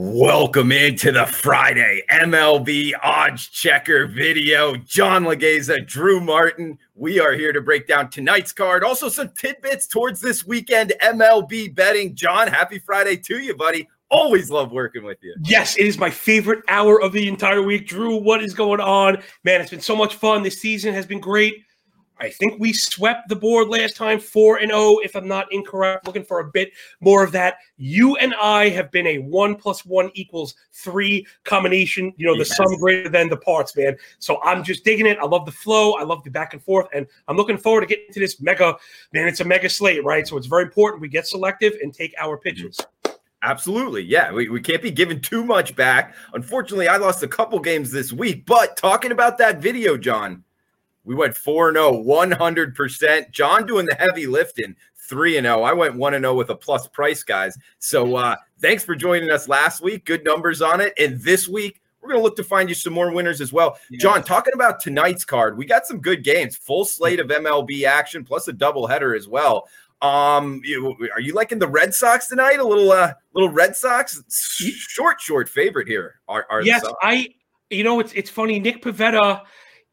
Welcome into the Friday MLB odds checker video. John Laghezza, Drew Martin. We are here to break down tonight's card. Also, some tidbits towards this weekend MLB betting. John, happy Friday to you, buddy. Always love working with you. Yes, it is my favorite hour of the entire week. Drew, what is going on? Man, it's been so much fun. This season has been great. I think we swept the board last time, 4 and 0, if I'm not incorrect. Looking for a bit more of that. You and I have been a 1 plus 1 equals 3 combination, you know, the yes. sum greater than the parts, man. So I'm just digging it. I love the flow. I love the back and forth. And I'm looking forward to getting to this mega, man, it's a mega slate, right? So it's very important we get selective and take our pitches. Mm-hmm. Absolutely. Yeah. We, we can't be giving too much back. Unfortunately, I lost a couple games this week. But talking about that video, John, we went 4 0, 100%. John doing the heavy lifting, 3 0. I went 1 0 with a plus price, guys. So uh, thanks for joining us last week. Good numbers on it. And this week, we're going to look to find you some more winners as well. Yeah. John, talking about tonight's card, we got some good games, full slate of MLB action, plus a double header as well. Um, you, are you liking the Red Sox tonight? A little, uh, little Red Sox, short, short favorite here. Are, are yes, I. You know, it's it's funny. Nick Pivetta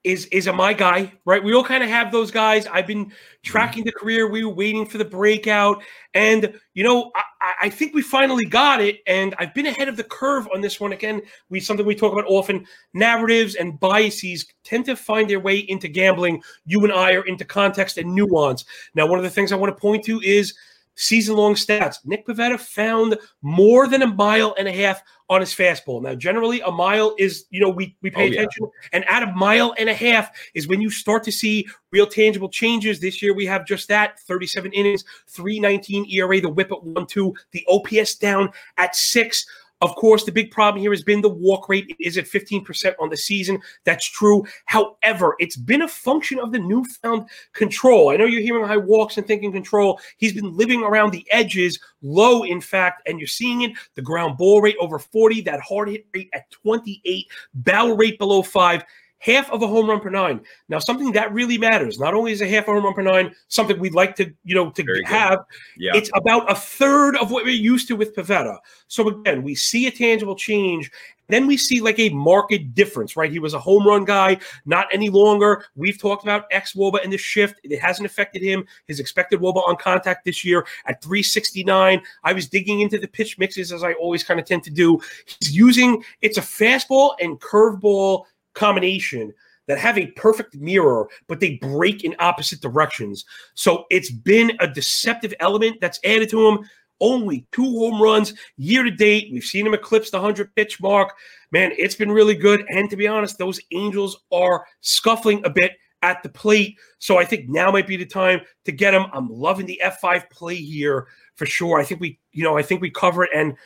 is is a my guy, right? We all kind of have those guys. I've been mm-hmm. tracking the career. We were waiting for the breakout, and you know, I, I, think we finally got it. And I've been ahead of the curve on this one. Again, we something we talk about often. Narratives and biases tend to find their way into gambling. You and I are into context and nuance. Now, one of the things I want to point to is season long stats. Nick Pivetta found more than a mile and a half on his fastball. Now, generally, a mile is, you know, we, we pay oh, attention. Yeah. And at a mile and a half is when you start to see real tangible changes. This year, we have just that 37 innings, 319 ERA, the whip at 1 2, the OPS down at six. Of course, the big problem here has been the walk rate. It is at 15% on the season. That's true. However, it's been a function of the newfound control. I know you're hearing high walks and thinking control. He's been living around the edges, low, in fact, and you're seeing it. The ground ball rate over 40, that hard hit rate at 28, barrel rate below five half of a home run per nine. Now, something that really matters. Not only is a half a home run per nine something we'd like to, you know, to Very have. Yeah. It's about a third of what we're used to with Pivetta. So again, we see a tangible change. Then we see like a market difference, right? He was a home run guy, not any longer. We've talked about X Woba in the shift. It hasn't affected him. His expected Woba on contact this year at 369. I was digging into the pitch mixes as I always kind of tend to do. He's using it's a fastball and curveball combination that have a perfect mirror, but they break in opposite directions. So it's been a deceptive element that's added to him. Only two home runs year to date. We've seen him eclipse the 100 pitch mark. Man, it's been really good. And to be honest, those Angels are scuffling a bit at the plate. So I think now might be the time to get him. I'm loving the F5 play here for sure. I think we, you know, I think we cover it. And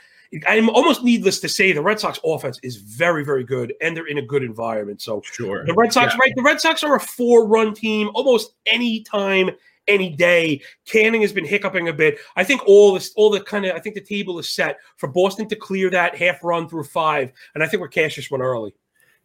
I'm almost needless to say the Red Sox offense is very, very good, and they're in a good environment. So sure, the Red Sox, yeah. right? The Red Sox are a four-run team almost any time, any day. Canning has been hiccuping a bit. I think all this, all the kind of, I think the table is set for Boston to clear that half run through five, and I think we're cash this one early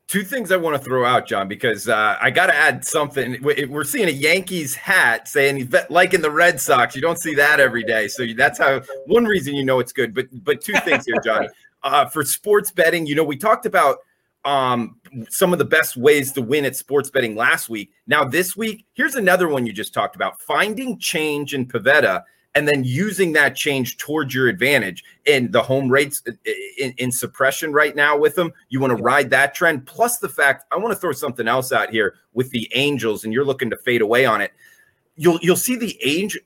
two things I want to throw out, John, because uh, I got to add something. We're seeing a Yankees hat saying he's in the Red Sox. You don't see that every day, so that's how one reason you know it's good. But but two things here, John. Uh, for sports betting, you know, we talked about um, some of the best ways to win at sports betting last week. Now this week, here's another one you just talked about: finding change in Pivetta and then using that change towards your advantage. And the home rates uh, in, in suppression right now with them, you want to ride that trend. Plus the fact I want to throw something else out here with the Angels, and you're looking to fade away on it. You'll you'll see the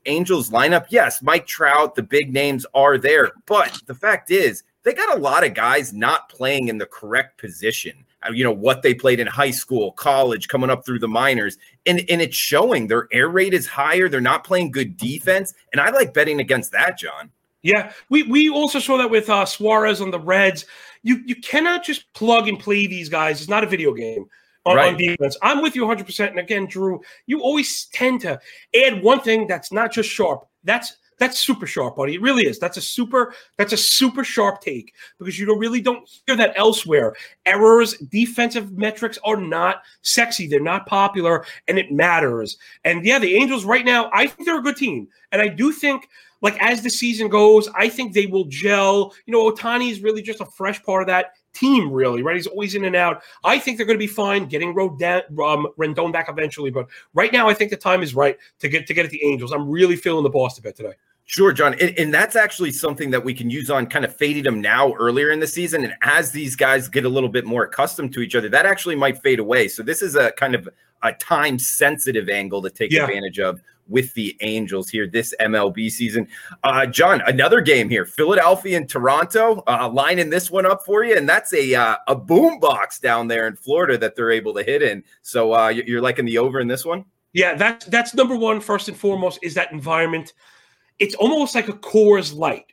Angels lineup. Yes, Mike Trout, the big names are there, but the fact is they got a lot of guys not playing in the correct position. Uh, you know what they played in high school, college, coming up through the minors, and and it's showing. Their air rate is higher. They're not playing good defense, and I like betting against that, John. Yeah, we we also saw that with uh, Suarez on the Reds. You you cannot just plug and play these guys. It's not a video game. On, right. on, defense. I'm with you 100%. And again, Drew, you always tend to add one thing that's not just sharp. That's that's super sharp, buddy. It really is. That's a super. That's a super sharp take because you don't really don't hear that elsewhere. Errors, defensive metrics are not sexy. They're not popular, and it matters. And yeah, the Angels right now, I think they're a good team, and I do think like as the season goes, I think they will gel. You know, Ohtani is really just a fresh part of that team, really, right? He's always in and out. I think they're going to be fine getting Rodon, um, Rendon back eventually, but right now, I think the time is right to get to get at the Angels. I'm really feeling the Boston bet today. Sure, John. And, and, that's actually something that we can use on kind of fading them now earlier in the season. And as these guys get a little bit more accustomed to each other, that actually might fade away. So this is a kind of a time sensitive angle to take yeah. advantage of with the Angels here this MLB season. Uh, John, another game here, Philadelphia and Toronto, uh, lining this one up for you, and that's a uh, a boom box down there in Florida that they're able to hit in. So uh, you're liking the over in this one? Yeah, that's that's number one, first and foremost is that environment it's almost like a Coors Light.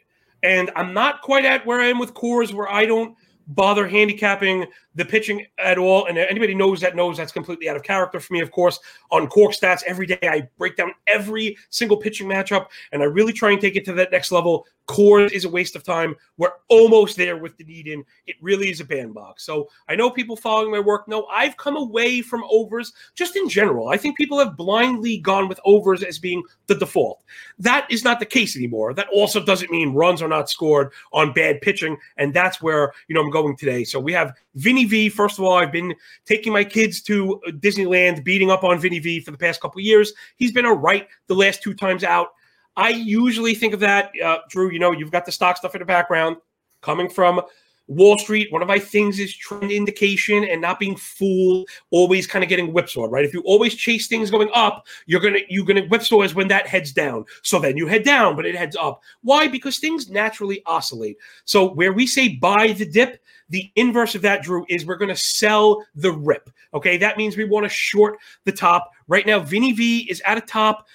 And I'm not quite at where I am with Coors, where I don't bother handicapping the pitching at all. And anybody knows that knows that's completely out of character for me, of course. On Cork Stats, every day I break down every single pitching matchup and I really try and take it to that next level. Coors is a waste of time. We're almost there with Dunedin. It really is a bandbox. So I know people following my work know I've come away from overs just in general. I think people have blindly gone with overs as being the default. That is not the case anymore. That also doesn't mean runs are not scored on bad pitching. And that's where, you know, I'm going today. So we have Vinny V. First of all, I've been taking my kids to Disneyland, beating up on Vinny V for the past couple years. He's been a right the last two times out. I usually think of that, uh, Drew. You know, you've got the stock stuff in the background coming from Wall Street. One of my things is trend indication and not being fooled. Always kind of getting whipsawed, right? If you always chase things going up, you're gonna you're gonna whipsaw is when that heads down. So then you head down, but it heads up. Why? Because things naturally oscillate. So where we say buy the dip, the inverse of that, Drew, is we're to sell the rip. Okay. That means we want to short the top. Right now, Vinny V is at a top.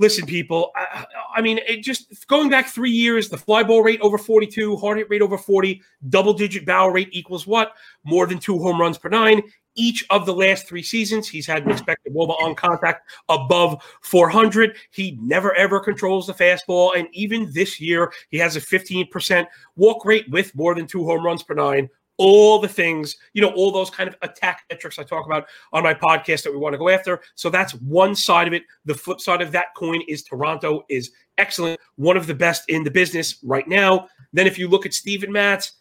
Listen, people, I, I mean, it just going back three years, the fly ball rate over 42, hard hit rate over 40, double digit barrel rate equals what? More than two home runs per nine each of the last three seasons. He's had an expected wOBA on contact above 400. He never ever controls the fastball. And even this year, he has a 15% walk rate with more than two home runs per nine all the things, you know, all those kind of attack metrics I talk about on my podcast that we want to go after. So that's one side of it. The flip side of that coin is Toronto is excellent, one of the best in the business right now. Then if you look at Steven Matz,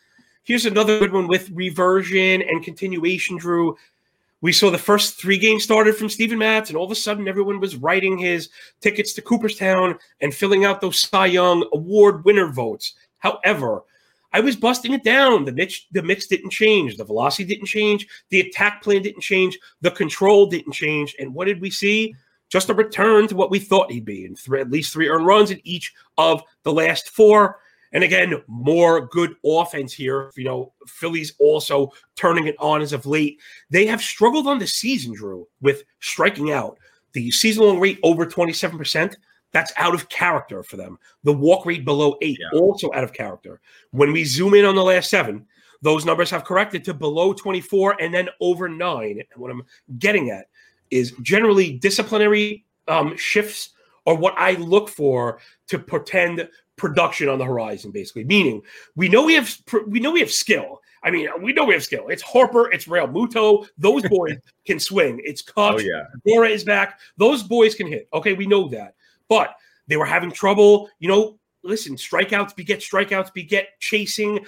here's another good one with reversion and continuation, Drew. We saw the first three games started from Steven Matz, and all of a sudden everyone was writing his tickets to Cooperstown and filling out those Cy Young Award winner votes. However, I was busting it down. The mix, the mix didn't change. The velocity didn't change. The attack plan didn't change. The control didn't change. And what did we see? Just a return to what we thought he'd be three, at least three earned runs in each of the last four. And again, more good offense here. You know, Phillies also turning it on as of late. They have struggled on the season, Drew, with striking out. The season long rate over 27%. That's out of character for them. The walk rate below eight, yeah. also out of character. When we zoom in on the last seven, those numbers have corrected to below 24 and then over nine. And what I'm getting at is generally disciplinary um, shifts are what I look for to pretend production on the horizon. Basically, meaning we know we have we know we have skill. I mean, we know we have skill. It's Harper, it's Realmuto. Those boys can swing. It's Kutch. Oh, yeah. Dora is back. Those boys can hit. Okay, we know that. But they were having trouble. You know, listen, strikeouts beget strikeouts beget chasing.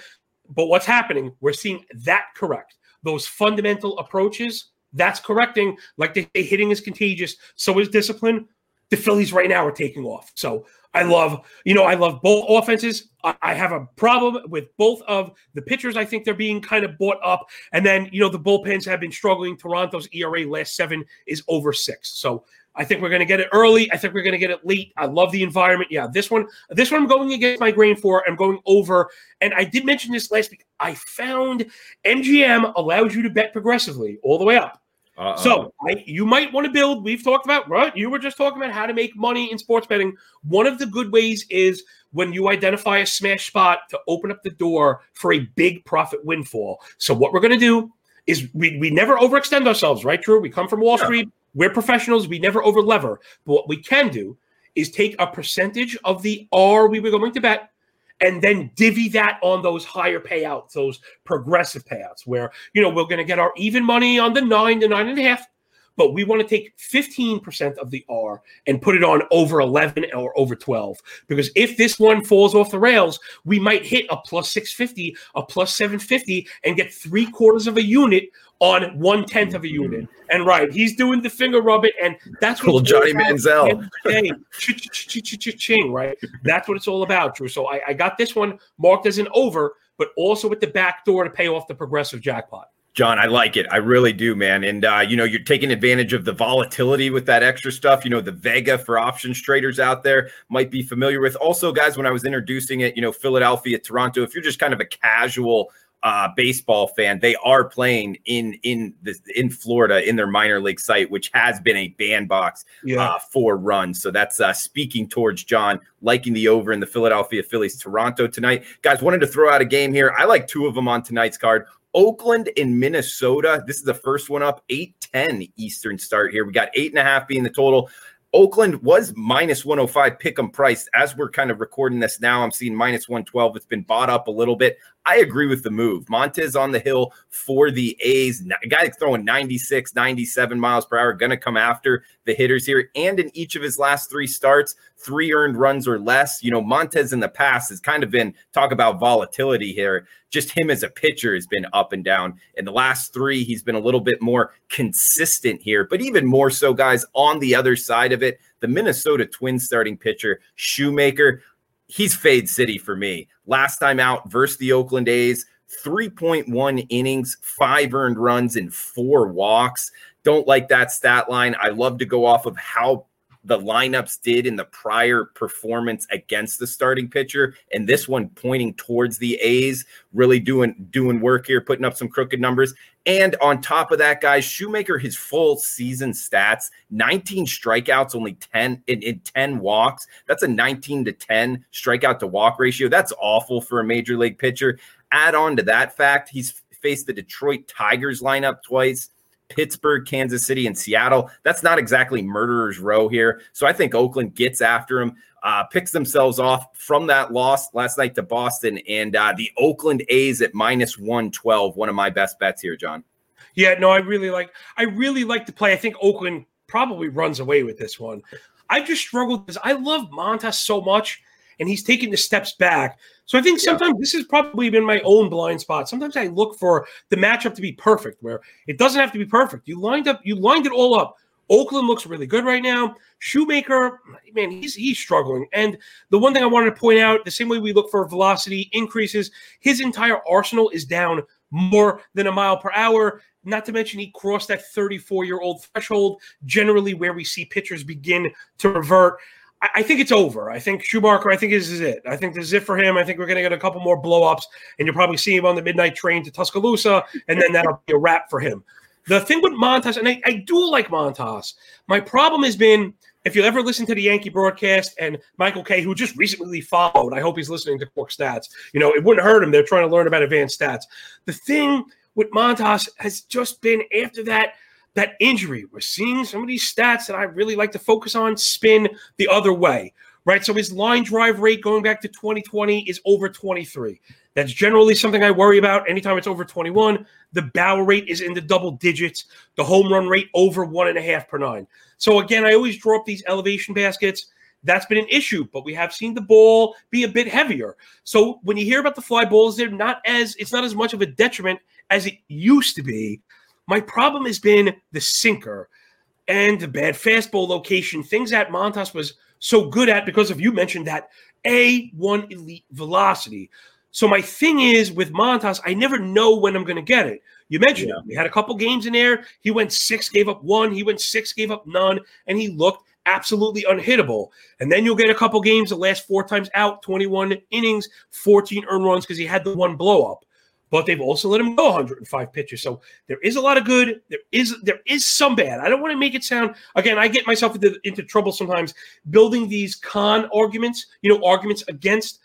But what's happening? We're seeing that correct. Those fundamental approaches, that's correcting. Like they say, hitting is contagious. So is discipline. The Phillies right now are taking off. So I love, you know, I love both offenses. I, have a problem with both of the pitchers. I think they're being kind of bought up. And then, you know, the bullpens have been struggling. Toronto's ERA last seven is over six. So I think we're going to get it early. I think we're going to get it late. I love the environment. Yeah, this one, this one I'm going against my grain for. I'm going over. And I did mention this last week. I found MGM allows you to bet progressively all the way up. Uh-oh. So I, you might want to build. We've talked about right. You were just talking about how to make money in sports betting. One of the good ways is when you identify a smash spot to open up the door for a big profit windfall. So what we're going to do is we, we never overextend ourselves, right? True. We come from Wall yeah. Street. We're professionals. We never overlever. But what we can do is take a percentage of the R we were going to bet and then divvy that on those higher payouts, those progressive payouts, where you know we're going to get our even money on the nine to nine and a half, but we want to take 15% of the R and put it on over 11 or over 12. Because if this one falls off the rails, we might hit a plus 650, a plus 750, and get three quarters of a unit on one tenth of a unit. Mm-hmm. And right, he's doing the finger rub it, and that's what Johnny Manziel. Ching, right? That's what it's all about, Drew. So I, I got this one marked as an over, but also with the back door to pay off the progressive jackpot. John, I like it. I really do, man. And uh, you know, you're taking advantage of the volatility with that extra stuff. You know, the Vega for options traders out there might be familiar with. Also, guys, when I was introducing it, you know, Philadelphia, Toronto. If you're just kind of a casual uh, baseball fan, they are playing in in the in Florida in their minor league site, which has been a bandbox yeah. uh, for runs. So that's uh, speaking towards John liking the over in the Philadelphia Phillies Toronto tonight. Guys, wanted to throw out a game here. I like two of them on tonight's card. Oakland in Minnesota. This is the first one up, 8 10 Eastern start here. We got eight and a half being the total. Oakland was minus 105 pick 'em price. As we're kind of recording this now, I'm seeing minus 112. It's been bought up a little bit. I agree with the move. Montas on the hill for the A's. Guy throwing 96, 97 miles per hour, going to come after the hitters here. And in each of his last three starts, three earned runs or less. You know, Montas in the past has kind of been talk about volatility here. Just him as a pitcher has been up and down. In the last three, he's been a little bit more consistent here, but even more so, guys, on the other side of it, the Minnesota Twins starting pitcher, Shoemaker he's fade city for me. Last time out versus the Oakland A's, 3.1 innings, five earned runs, and four walks. Don't like that stat line. I love to go off of how the lineups did in the prior performance against the starting pitcher and this one pointing towards the A's really doing doing work here putting up some crooked numbers. And on top of that guys Shoemaker his full season stats 19 strikeouts only 10 in, in 10 walks. That's a 19 to 10 strikeout to walk ratio. That's awful for a major league pitcher. Add on to that fact he's faced the Detroit Tigers lineup twice Pittsburgh, Kansas City, and Seattle. That's not exactly murderer's row here. So I think Oakland gets after him, uh, picks themselves off from that loss last night to Boston, and uh, the Oakland A's at minus 112. One of my best bets here, John. Yeah, no, I really like I really like to play. I think Oakland probably runs away with this one. I just struggled because I love Montas so much and he's taking the steps back. So I think sometimes yeah. this has probably been my own blind spot. Sometimes I look for the matchup to be perfect, where it doesn't have to be perfect. You lined up, you lined it all up. Oakland looks really good right now. Shoemaker, man, he's he's struggling. And the one thing I wanted to point out, the same way we look for velocity increases, his entire arsenal is down more than a mile per hour. Not to mention he crossed that 34 year old threshold, generally where we see pitchers begin to revert. I think it's over. I think Shoemaker, I think this is it. I think this is it for him. I think we're going to get a couple more blowups, and you'll probably see him on the midnight train to Tuscaloosa, and then that'll be a wrap for him. The thing with Montas, and I, I do like Montas, my problem has been if you ever listen to the Yankee broadcast and Michael Kay, who just recently followed, I hope he's listening to Quick Stats. You know, it wouldn't hurt him. They're trying to learn about advanced stats. The thing with Montas has just been after that – that injury. We're seeing some of these stats that I really like to focus on spin the other way, right? So his line drive rate going back to 2020 is over 23. That's generally something I worry about anytime it's over 21. The barrel rate is in the double digits, the home run rate over one and a half per nine. So again, I always draw up these elevation baskets. That's been an issue, but we have seen the ball be a bit heavier. So when you hear about the fly balls, they're not as it's not as much of a detriment as it used to be. My problem has been the sinker and the bad fastball location, things that Montas was so good at because of you mentioned that A1 elite velocity. So my thing is with Montas, I never know when I'm going to get it. You mentioned yeah. it. We had a couple games in there. He went six, gave up one. He went six, gave up none, and he looked absolutely unhittable. And then you'll get a couple games the last four times out, 21 innings, 14 earned runs because he had the one blow up but they've also let him go 105 pitches. So there is a lot of good. There is there is some bad. I don't want to make it sound again. I get myself into, into trouble sometimes building these con arguments, you know, arguments against,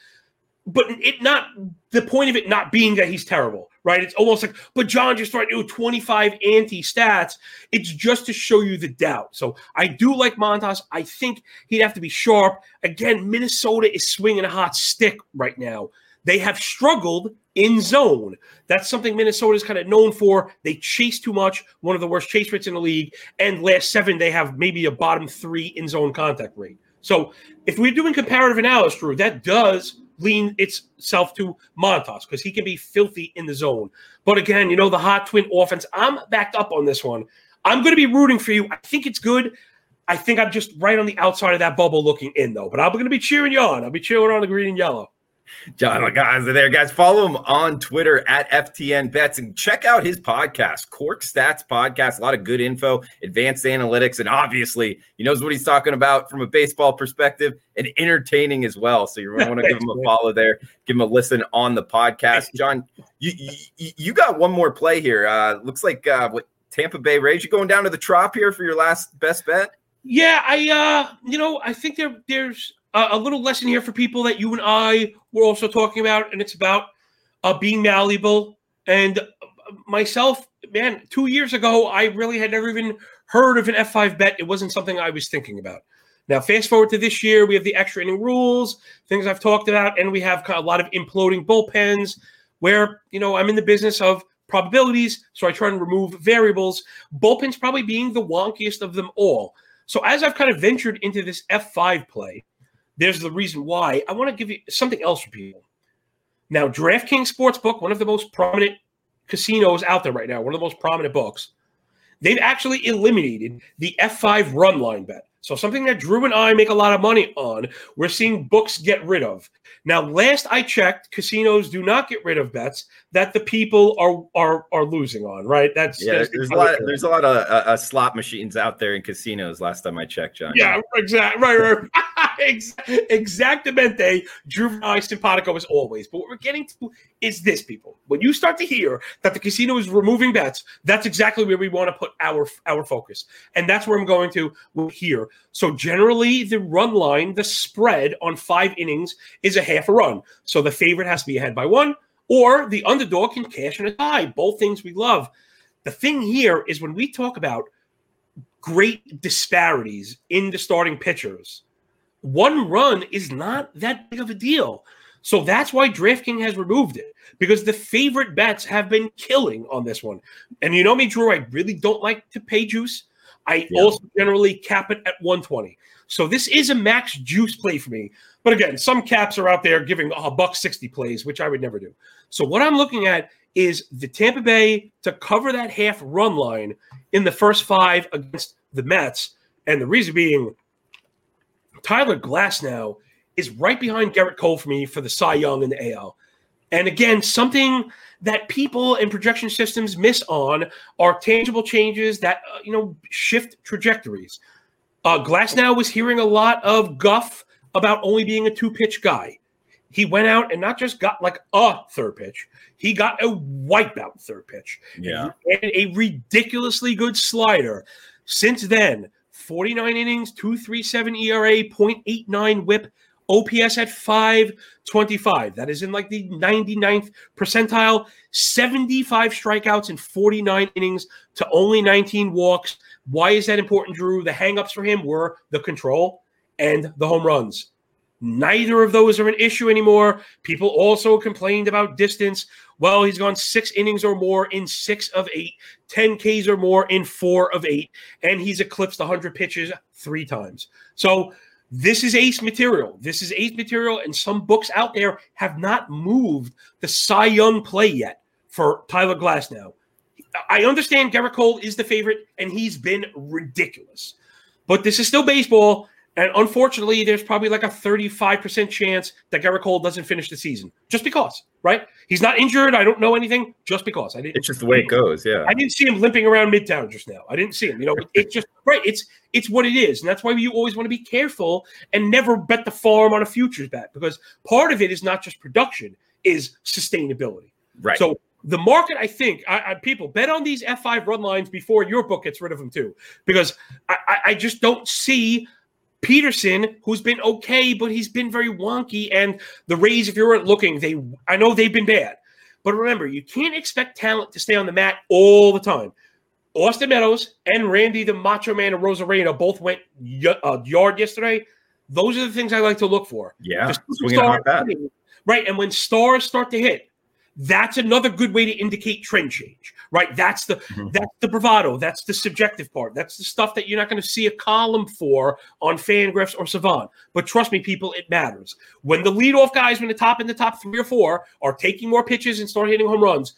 but it not the point of it not being that he's terrible, right? It's almost like, but John just to do 25 anti stats. It's just to show you the doubt. So I do like Montas. I think he'd have to be sharp. Again, Minnesota is swinging a hot stick right now. They have struggled in zone. That's something Minnesota is kind of known for. They chase too much, one of the worst chase rates in the league. And last seven, they have maybe a bottom three in zone contact rate. So if we're doing comparative analysis, Drew, that does lean itself to Montas because he can be filthy in the zone. But again, you know, the hot twin offense, I'm backed up on this one. I'm going to be rooting for you. I think it's good. I think I'm just right on the outside of that bubble looking in, though. But I'm going to be cheering you on. I'll be cheering on the green and yellow. John guys are there, guys. Follow him on Twitter at FTN Bets and check out his podcast, Cork Stats Podcast. A lot of good info, advanced analytics, and obviously he knows what he's talking about from a baseball perspective and entertaining as well. So you want to give him a follow there, give him a listen on the podcast. John, you you, you got one more play here. Uh, looks like uh, what Tampa Bay Rays. You going down to the Trop here for your last best bet? Yeah, I uh, you know, I think there there's a, a little lesson here for people that you and I were also talking about, and it's about uh, being malleable. And uh, myself, man, two years ago, I really had never even heard of an F5 bet. It wasn't something I was thinking about. Now, fast forward to this year, we have the extra inning rules, things I've talked about, and we have a lot of imploding bullpens where, you know, I'm in the business of probabilities, so I try and remove variables. Bullpens probably being the wonkiest of them all. So as I've kind of ventured into this F5 play, there's the reason why. I want to give you something else for people. Now, DraftKings Sportsbook, one of the most prominent casinos out there right now, one of the most prominent books, they've actually eliminated the F5 run line bet. So something that Drew and I make a lot of money on, we're seeing books get rid of. Now, last I checked, casinos do not get rid of bets that the people are are are losing on. Right? That's yeah. That's there's, a lot. Of, there's a lot of uh, uh, slot machines out there in casinos. Last time I checked, John. Yeah, exactly. Right, right. Exactamente. I, simpatico as always. But what we're getting to is this, people. When you start to hear that the casino is removing bets, that's exactly where we want to put our our focus, and that's where I'm going to here. So generally, the run line, the spread on five innings is a half a run. So the favorite has to be ahead by one, or the underdog can cash in a tie. Both things we love. The thing here is when we talk about great disparities in the starting pitchers, one run is not that big of a deal. So that's why DraftKings has removed it because the favorite bets have been killing on this one. And you know me, Drew, I really don't like to pay juice. I yeah. also generally cap it at 120. So this is a max juice play for me. But again, some caps are out there giving a buck 60 plays, which I would never do. So what I'm looking at is the Tampa Bay to cover that half run line in the first five against the Mets. And the reason being Tyler Glasnow is right behind Gerrit Cole for me for the Cy Young and the AL. And again, something that people and projection systems miss on are tangible changes that uh, you know shift trajectories. Uh, Glasnow was hearing a lot of guff about only being a two pitch guy. He went out and not just got like a third pitch, he got a wipeout third pitch. Yeah. And a ridiculously good slider. Since then, 49 innings, 237 ERA, 0.89 whip, OPS at 525. That is in like the 99th percentile. 75 strikeouts in 49 innings to only 19 walks. Why is that important, Drew? The hangups for him were the control and the home runs. Neither of those are an issue anymore. People also complained about distance. Well, he's gone six innings or more in six of eight, 10 Ks or more in four of eight, and he's eclipsed 100 pitches three times. So this is ace material. This is ace material, and some books out there have not moved the Cy Young play yet for Tyler Glasnow. I understand Gerrit Cole is the favorite, and he's been ridiculous. But this is still baseball, and unfortunately, there's probably like a 35% chance that Gerrit Cole doesn't finish the season just because, right? He's not injured. I don't know anything. Just because I didn't. It's just the way it goes. Yeah. I didn't see him limping around Midtown just now. I didn't see him. You know, it's just right. It's it's what it is, and that's why you always want to be careful and never bet the farm on a futures bet because part of it is not just production, is sustainability. Right. So the market, I think, I, I, people bet on these F5 run lines before your book gets rid of them too, because I, I just don't see Peterson, who's been okay, but he's been very wonky. And the Rays, if you weren't looking, they I know they've been bad. But remember, you can't expect talent to stay on the mat all the time. Austin Meadows and Randy the Macho Man and Arozarena both went y- uh, yard yesterday. Those are the things I like to look for. Yeah, right. And when stars start to hit, that's another good way to indicate trend change, right? That's the mm-hmm. that's the bravado. That's the subjective part. That's the stuff that you're not going to see a column for on Fangraphs or Savant. But trust me, people, it matters. When the leadoff guys, when the top in the top three or four are taking more pitches and start hitting home runs,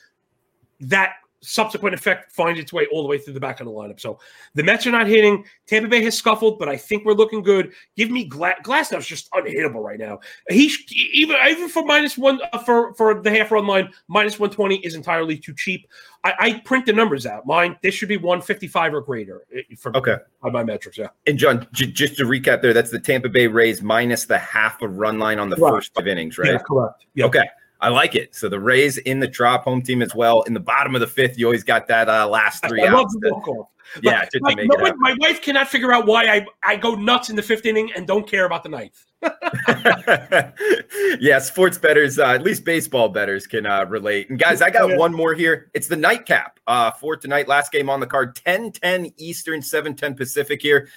that subsequent effect finds its way all the way through the back of the lineup. So the Mets are not hitting. Tampa Bay has scuffled, but I think we're looking good. Give me Gla- Glasnow's just unhittable right now. He even even for minus one uh, for for the half run line minus one twenty is entirely too cheap. I, I, print the numbers out. Mine this should be one fifty five or greater. Eh, for, okay on my metrics. Yeah. And John, j- just to recap, there that's the Tampa Bay Rays minus the half a run line on the first five innings, right? Yeah, correct. Yeah. Okay. I like it. So the Rays in the Trop home team as well. In the bottom of the fifth, you always got that uh, last three I outs. yeah, my, no, my wife cannot figure out why I, I go nuts in the fifth inning and don't care about the ninth. yeah, sports betters, uh, at least baseball betters can uh, relate. And guys, I got one more here. It's the nightcap uh, for tonight. Last game on the card, 10 10 Eastern, 7 10 Pacific here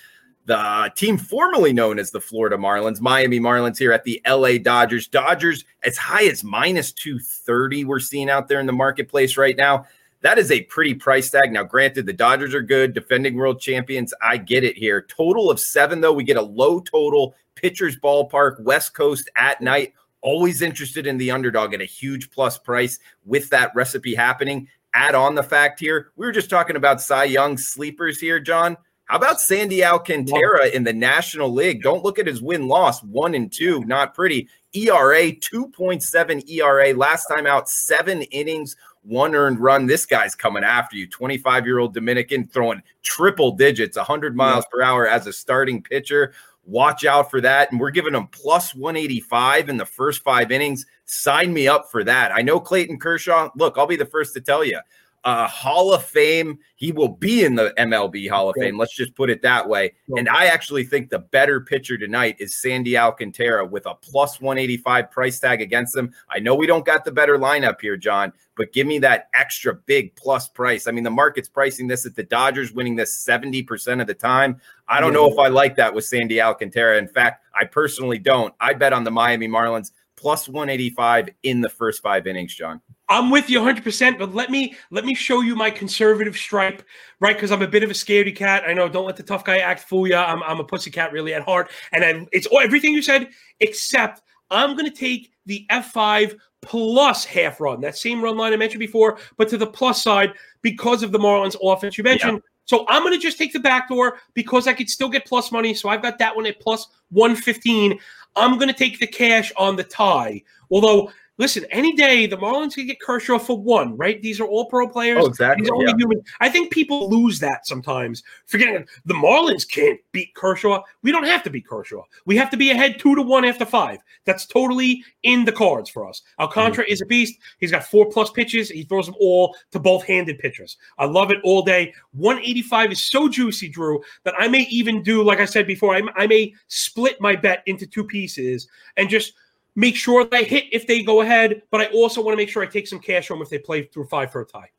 the team formerly known as the Florida Marlins, Miami Marlins here at the LA Dodgers. Dodgers as high as minus 230 we're seeing out there in the marketplace right now. That is a pretty price tag. Now, granted, the Dodgers are good, defending world champions. I get it here. Total of seven, though. We get a low total. Pitchers ballpark, West Coast at night. Always interested in the underdog at a huge plus price with that recipe happening. Add on the fact here, we were just talking about Cy Young sleepers here, John. How about Sandy Alcantara in the National League? Don't look at his win loss one and two, not pretty. ERA 2.7 ERA. Last time out, seven innings, one earned run. This guy's coming after you. 25 year old Dominican throwing triple digits, 100 miles per hour as a starting pitcher. Watch out for that. And we're giving him plus 185 in the first five innings. Sign me up for that. I know Clayton Kershaw. Look, I'll be the first to tell you uh, Hall of Fame. He will be in the MLB Hall of Fame. Let's just put it that way. And I actually think the better pitcher tonight is Sandy Alcantara with a plus 185 price tag against them. I know we don't got the better lineup here, John, but give me that extra big plus price. I mean, the market's pricing this at the Dodgers winning this 70% of the time. I don't know if I like that with Sandy Alcantara. In fact, I personally don't. I bet on the Miami Marlins plus 185 in the first five innings, John. I'm with you 100%, but let me let me show you my conservative stripe, right? Because I'm a bit of a scaredy cat. I know, don't let the tough guy act fool you. I'm, I'm a pussy cat really at heart. And I, it's everything you said, except I'm going to take the F5 plus half run, that same run line I mentioned before, but to the plus side because of the Marlins offense you mentioned. Yeah. So I'm going to just take the back door because I could still get plus money. So I've got that one at plus 115. I'm going to take the cash on the tie. Although listen, any day the Marlins can get Kershaw for one, right? These are all pro players. Oh, exactly. He's only yeah. human. I think people lose that sometimes, forgetting the Marlins can't beat Kershaw. We don't have to beat Kershaw. We have to be ahead two to one after five. That's totally in the cards for us. Alcantara mm-hmm. is a beast. He's got four plus pitches. He throws them all to both handed pitchers. I love it all day. 185 is so juicy, Drew, that I may even do, like I said before, I, I may split my bet into two pieces and just – make sure that I hit if they go ahead, but I also want to make sure I take some cash home if they play through five for a tie.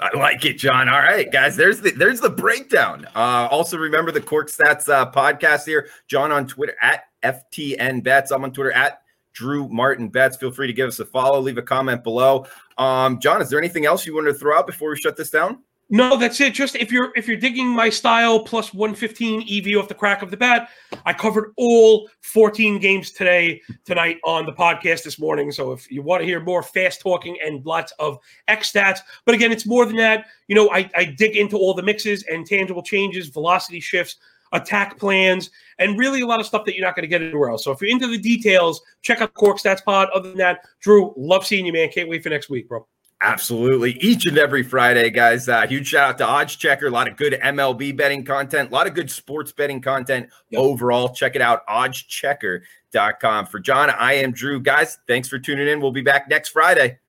I like it, John. All right, guys. There's the there's the breakdown. Uh, also, remember the Cork Stats uh, podcast here. John on Twitter at FTN Bets. I'm on Twitter at Drew Martin Bets. Feel free to give us a follow. Leave a comment below. Um, John, is there anything else you wanted to throw out before we shut this down? No, that's it. Just if you're if you're digging my style plus 115 EV off the crack of the bat, I covered all 14 games today tonight on the podcast this morning. So if you want to hear more fast talking and lots of X stats, but again, it's more than that. You know, I, I dig into all the mixes and tangible changes, velocity shifts, attack plans, and really a lot of stuff that you're not going to get anywhere else. So if you're into the details, check out Cork Stats Pod. Other than that, Drew, love seeing you, man. Can't wait for next week, bro. Absolutely. Each and every Friday, guys. Uh, huge shout out to Odds Checker. A lot of good MLB betting content, a lot of good sports betting content yep. overall. Check it out, oddschecker.com. For John, I am Drew. Guys, thanks for tuning in. We'll be back next Friday.